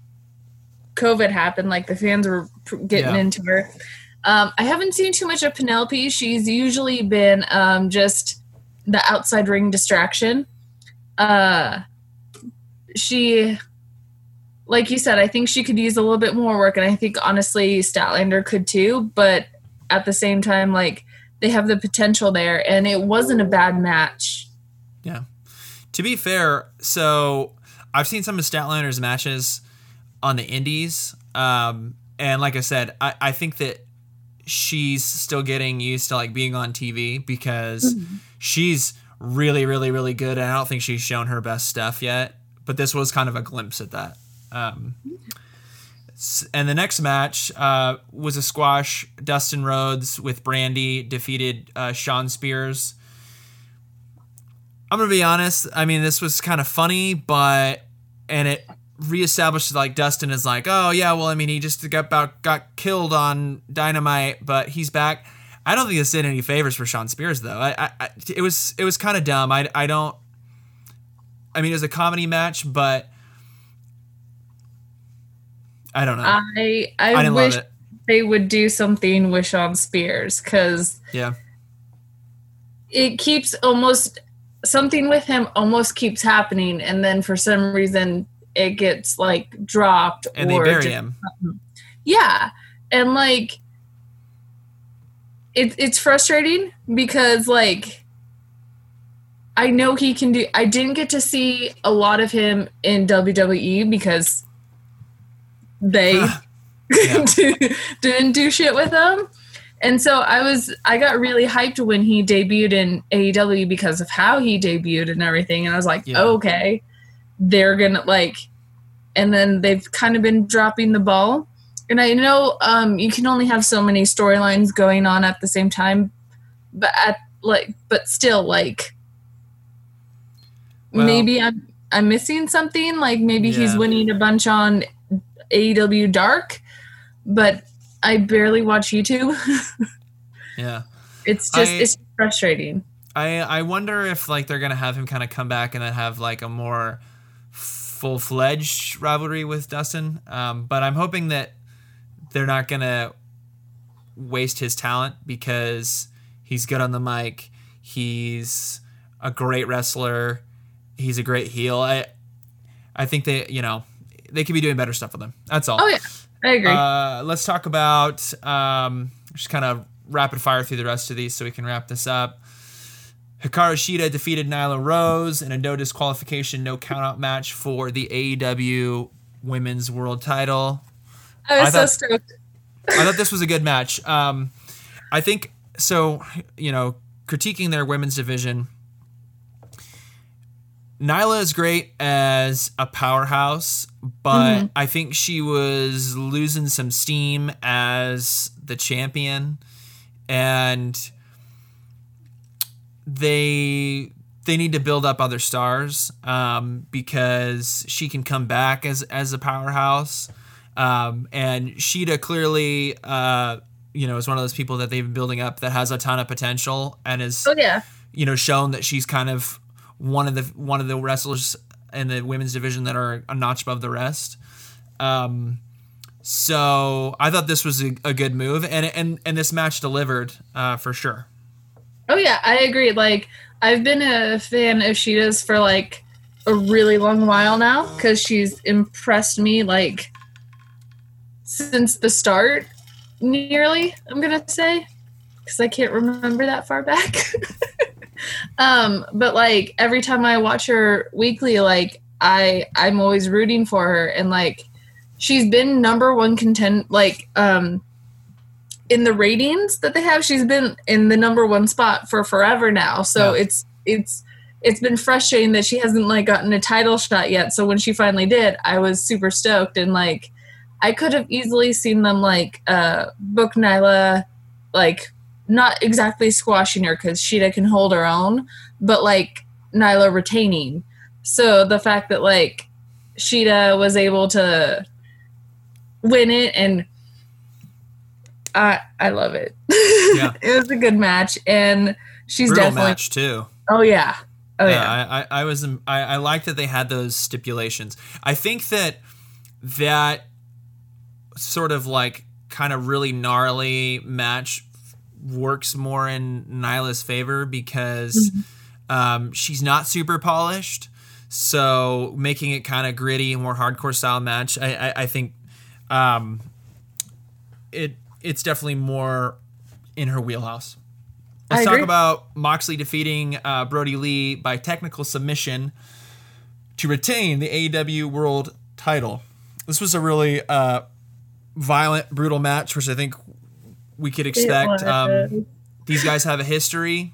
COVID happened. Like the fans were getting Yeah. into her. Um, I haven't seen too much of Penelope. She's usually been um, just the outside ring distraction. Uh, she like you said, I think she could use a little bit more work, and I think honestly Statlander could too. But at the same time, like they have the potential there, and it wasn't a bad match. Yeah. To be fair, so I've seen some of Statlander's matches on the indies. Um, and like I said, I, I think that she's still getting used to like being on TV because she's really, really, really good. And I don't think she's shown her best stuff yet. But this was kind of a glimpse at that. Um, and the next match uh, was a squash. Dustin Rhodes with Brandi defeated uh, Shawn Spears. I'm gonna be honest. I mean, this was kind of funny, but and it reestablished like Dustin is like, oh yeah, well, I mean, he just got about got killed on Dynamite, but he's back. I don't think this did any favors for Shawn Spears though. I, I, it was it was kind of dumb. I, I don't. I mean, it was a comedy match, but I don't know. I I, I wish they would do something with Shawn Spears because Yeah, it keeps almost something with him almost keeps happening, and then for some reason it gets like dropped and they or bury him. Yeah. And like it, it's frustrating because like I know he can do I didn't get to see a lot of him in WWE because they Yeah. didn't do shit with him. And so I was I got really hyped when he debuted in AEW because of how he debuted and everything. And I was like, Yeah. okay, they're gonna like and then they've kind of been dropping the ball. And I know um, you can only have so many storylines going on at the same time, but at like, but still, like, Well- maybe I'm I'm missing something. Like maybe he's winning a bunch on AEW Dark, but I barely watch YouTube. Yeah. it's just I- it's frustrating. I I wonder if like they're gonna have him kind of come back and then have like a more full fledged rivalry with Dustin. Um, but I'm hoping that they're not gonna waste his talent because he's good on the mic. He's a great wrestler. He's a great heel. I I think they you know they could be doing better stuff with them. That's all. Oh yeah, I agree. Uh, let's talk about um, just kind of rapid fire through the rest of these so we can wrap this up. Hikaru Shida defeated Nyla Rose in a no disqualification, no countout match for the AEW Women's World Title. I was I so thought- stoked. I thought this was a good match. Um, I think so. You know, critiquing their women's division. Nyla is great as a powerhouse, but I think she was losing some steam as the champion. and they they need to build up other stars um, because she can come back as as a powerhouse. Um, and Shida clearly, uh, you know, is one of those people that they've been building up that has a ton of potential and is, Oh yeah. you know, shown that she's kind of one of the one of the wrestlers in the women's division that are a notch above the rest. Um, so I thought this was a, a good move, and and and this match delivered uh, for sure. Oh yeah, I agree. Like I've been a fan of Shida's for like a really long while now because she's impressed me like since the start, nearly. I'm gonna say because I can't remember that far back. um, but like every time I watch her weekly, like I I'm always rooting for her. And like she's been number one content like um in the ratings that they have she's been in the number one spot for forever now. So Yeah. it's it's it's been frustrating that she hasn't like gotten a title shot yet. So when she finally did i was super stoked. And like i could have easily seen them like uh book nyla like not exactly squashing her because Shida can hold her own but like nyla retaining so the fact that like Shida was able to win it and I I love it. Yeah. it was a good match and she's Brutal definitely match too. Oh yeah. Oh yeah. Yeah, I, I, I was um, I, I like that they had those stipulations. I think that that sort of like kind of really gnarly match works more in Nyla's favor because um, she's not super polished. So making it kind of gritty, more hardcore style match, I, I, I think um, it it's definitely more in her wheelhouse. Let's talk about Moxley defeating uh, Brodie Lee by technical submission to retain the AEW World Title. This was a really uh, violent, brutal match, which I think we could expect. Um, these guys have a history.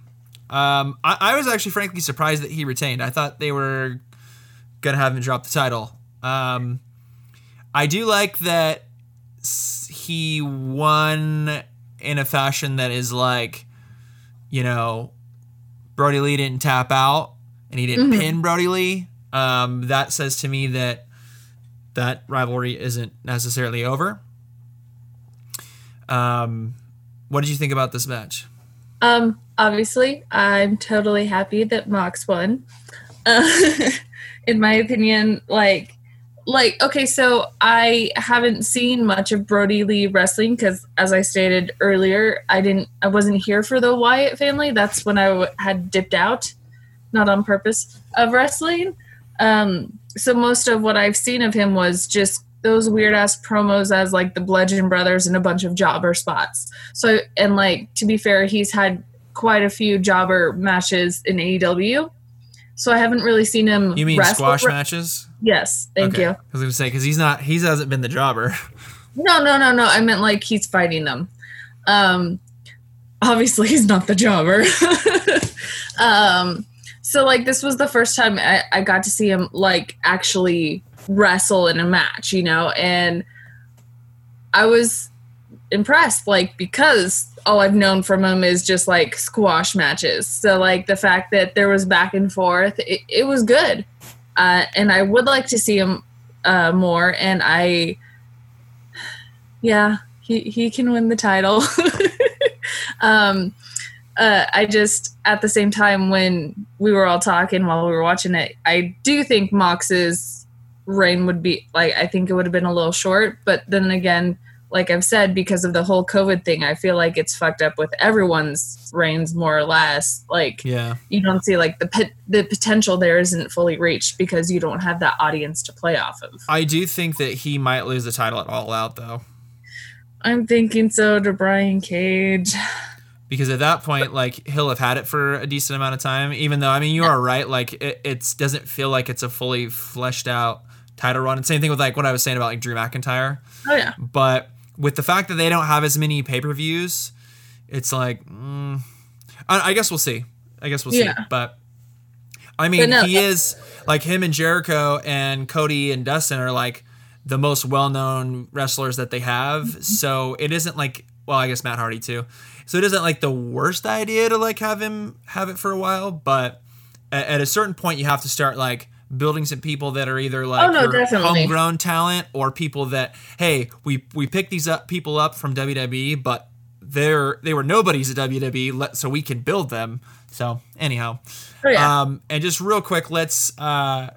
Um, I, I was actually frankly surprised that he retained. I thought they were gonna have him drop the title. Um, I do like that he won in a fashion that is like, you know, Brodie Lee didn't tap out and he didn't Mhm. pin Brodie Lee. Um, that says to me that that rivalry isn't necessarily over. Um, what did you think about this match? Um, obviously, I'm totally happy that Mox won. Uh, in my opinion, like, like okay, so I haven't seen much of Brodie Lee wrestling because, as I stated earlier, I didn't, I wasn't here for the Wyatt family. That's when I w- had dipped out, not on purpose, of wrestling. Um, so most of what I've seen of him was just those weird ass promos as like the Bludgeon Brothers and a bunch of jobber spots. So, and like to be fair, he's had quite a few jobber matches in AEW. So I haven't really seen him. You mean wrestle- squash matches? Yes, thank Okay. you. I was gonna say because he's not, he hasn't been the jobber. No, no, no, no. I meant like he's fighting them. Um, obviously he's not the jobber. um, so like this was the first time I, I got to see him like actually wrestle in a match, you know, and I was impressed, like because all I've known from him is just like squash matches. So like the fact that there was back and forth, it, it was good. Uh, and I would like to see him uh, more. And I, yeah, he, he can win the title. um, uh, I just, at the same time, when we were all talking while we were watching it, I do think Mox's reign would be, like, I think it would have been a little short. But then again, like I've said, because of the whole COVID thing, I feel like it's fucked up with everyone's reigns more or less. Like, yeah. you don't see like the pot- the potential there isn't fully reached because you don't have that audience to play off of. I do think that he might lose the title at All Out though, I'm thinking so to Brian Cage. because at that point, like he'll have had it for a decent amount of time. Even though, I mean, you are right. Like it it's, doesn't feel like it's a fully fleshed out title run. And same thing with like what I was saying about like Drew McIntyre. Oh yeah, But with the fact that they don't have as many pay per views, it's like, mm, I, I guess we'll see. I guess we'll see. But I mean, But no, he is like him and Jericho and Cody and Dustin are like the most well known wrestlers that they have. Mm-hmm. So it isn't like well, I guess Matt Hardy too. So it isn't like the worst idea to like have him have it for a while, but at, at a certain point you have to start like building some people that are either like Oh, no, homegrown talent or people that hey we we picked these up people up from WWE, but they're they were nobodies at WWE, let, so we can build them. So anyhow, Oh, yeah. um, and just real quick, let's uh,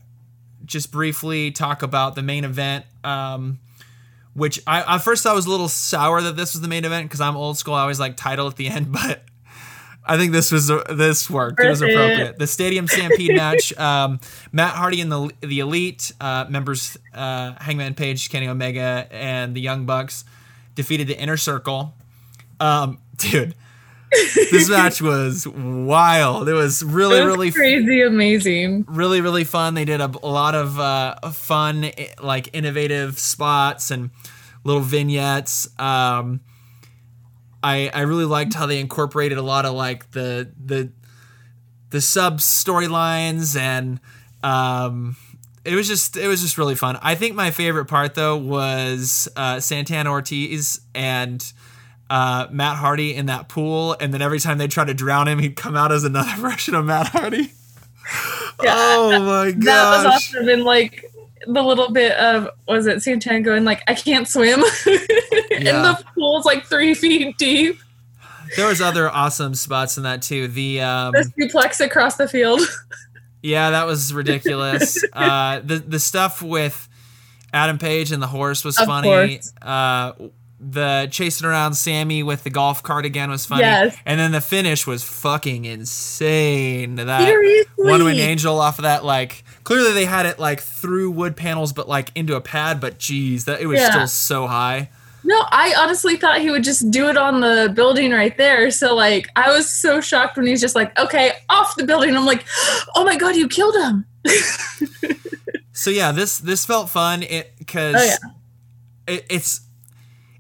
just briefly talk about the main event. Um, which I at first I was a little sour that this was the main event because I'm old school. I always like title at the end, but I think this was this worked. It was appropriate. The Stadium Stampede match. Um, Matt Hardy and the the Elite uh, members, uh, Hangman Page, Kenny Omega, and the Young Bucks defeated the Inner Circle. Um, dude, this match was wild. It was really was really crazy, amazing. really really fun they did a, a lot of uh, fun like innovative spots and little vignettes um, I, I really liked how they incorporated a lot of like the the the sub storylines and um, it was just it was just really fun. I think my favorite part though was uh, Santana Ortiz and uh, Matt Hardy in that pool, and then every time they tried to drown him, he'd come out as another version of Matt Hardy. oh my gosh! That was awesome. And like the little bit of was it Santana going like I can't swim, and the pool's like three feet deep. There was other awesome spots in that too. The um, The suplex across the field. yeah, that was ridiculous. uh, the the stuff with Adam Page and the horse was Of funny. Uh, the chasing around Sammy with the golf cart again was funny. Yes. And then the finish was fucking insane. That Seriously. one winged angel off of that, like clearly they had it like through wood panels, but like into a pad. But geez, that it was Yeah. still so high. No, I honestly thought he would just do it on the building right there. So like I was so shocked when he's just like, okay, off the building. I'm like, oh my god, you killed him. So yeah, this this felt fun. It because Oh, yeah. it, it's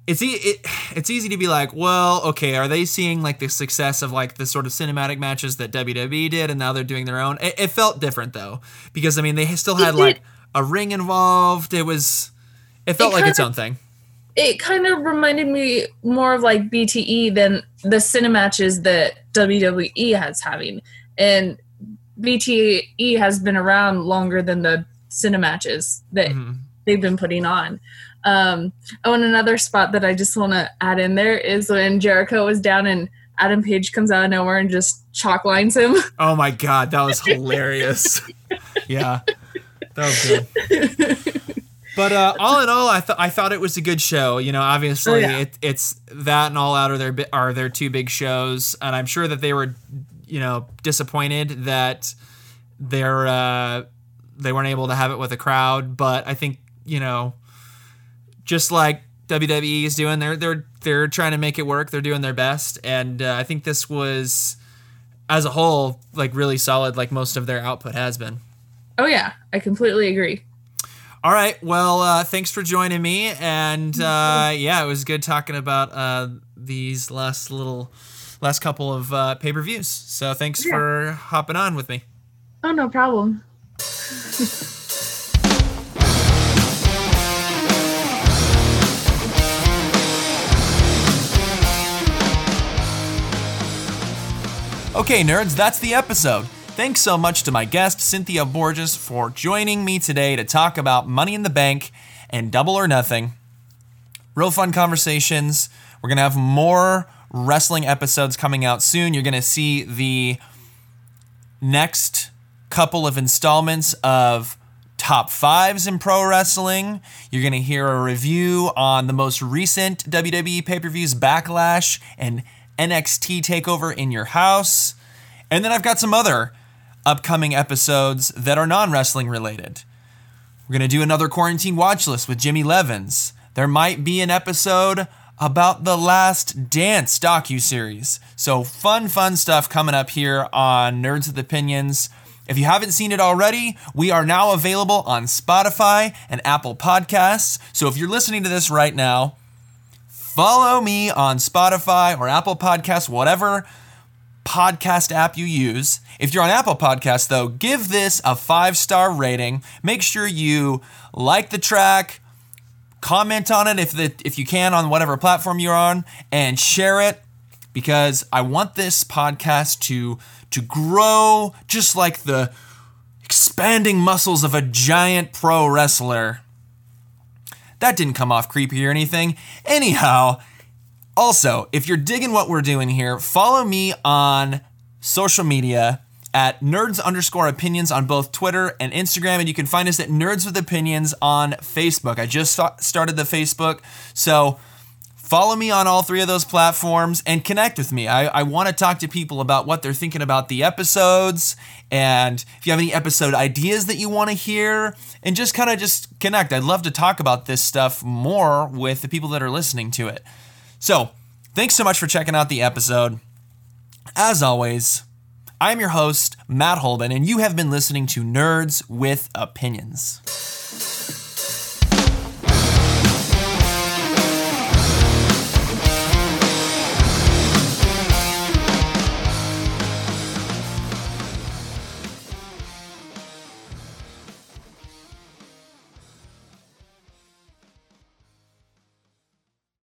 it's e- it, it's easy to be like, well, okay, are they seeing like the success of like the sort of cinematic matches that WWE did, and now they're doing their own? It, it felt different though, because I mean they still had like a ring involved. It was it felt It like its own thing. It kind of reminded me more of like BTE than the cinematches that WWE has having. And BTE has been around longer than the cinematches that Mhm. they've been putting on. Um, oh, and another spot that I just want to add in there is when Jericho was down and Adam Page comes out of nowhere and just chalk lines him. Oh my god, that was hilarious. yeah, that was good. But uh, all in all, I thought I thought it was a good show. You know, obviously Oh, yeah. it, it's that and All Out are their are their two big shows, and I'm sure that they were, you know, disappointed that they're uh, they weren't able to have it with a crowd. But I think you know, just like WWE is doing, they're they're they're trying to make it work. They're doing their best, and uh, I think this was, as a whole, like really solid, like most of their output has been. oh yeah, I completely agree. All right. Well, uh, thanks for joining me, and uh, yeah, it was good talking about uh, these last little, last couple of uh, pay per views. So thanks Yeah. for hopping on with me. Oh no problem. Okay, nerds, that's the episode. Thanks so much to my guest, Cynthia Borges, for joining me today to talk about Money in the Bank and Double or Nothing. Real fun conversations. We're going to have more wrestling episodes coming out soon. You're going to see the next couple of installments of top fives in pro wrestling. You're going to hear a review on the most recent WWE pay per views Backlash and NXT TakeOver in your house. And then I've got some other upcoming episodes that are non wrestling related. We're going to do another quarantine watch list with Jimmy Levins. There might be an episode about the Last Dance docu-series. So fun, fun stuff coming up here on Nerds with Opinions. If you haven't seen it already, we are now available on Spotify and Apple Podcasts. So if you're listening to this right now, follow me on Spotify or Apple Podcasts, whatever podcast app you use. If you're on Apple Podcasts, though, give this a five star rating. Make sure you like the track, comment on it if the, if you can on whatever platform you're on, and share it because I want this podcast to to grow just like the expanding muscles of a giant pro wrestler. That didn't come off creepy or anything. Anyhow, also, if you're digging what we're doing here, follow me on social media at nerds underscore opinions on both Twitter and Instagram. And you can find us at Nerds with Opinions on Facebook. I just started the Facebook. So follow me on all three of those platforms and connect with me. I, I want to talk to people about what they're thinking about the episodes. And if you have any episode ideas that you want to hear, and just kind of just connect. I'd love to talk about this stuff more with the people that are listening to it. So, thanks so much for checking out the episode. As always, I'm your host, Matt Holden, and you have been listening to Nerds with Opinions.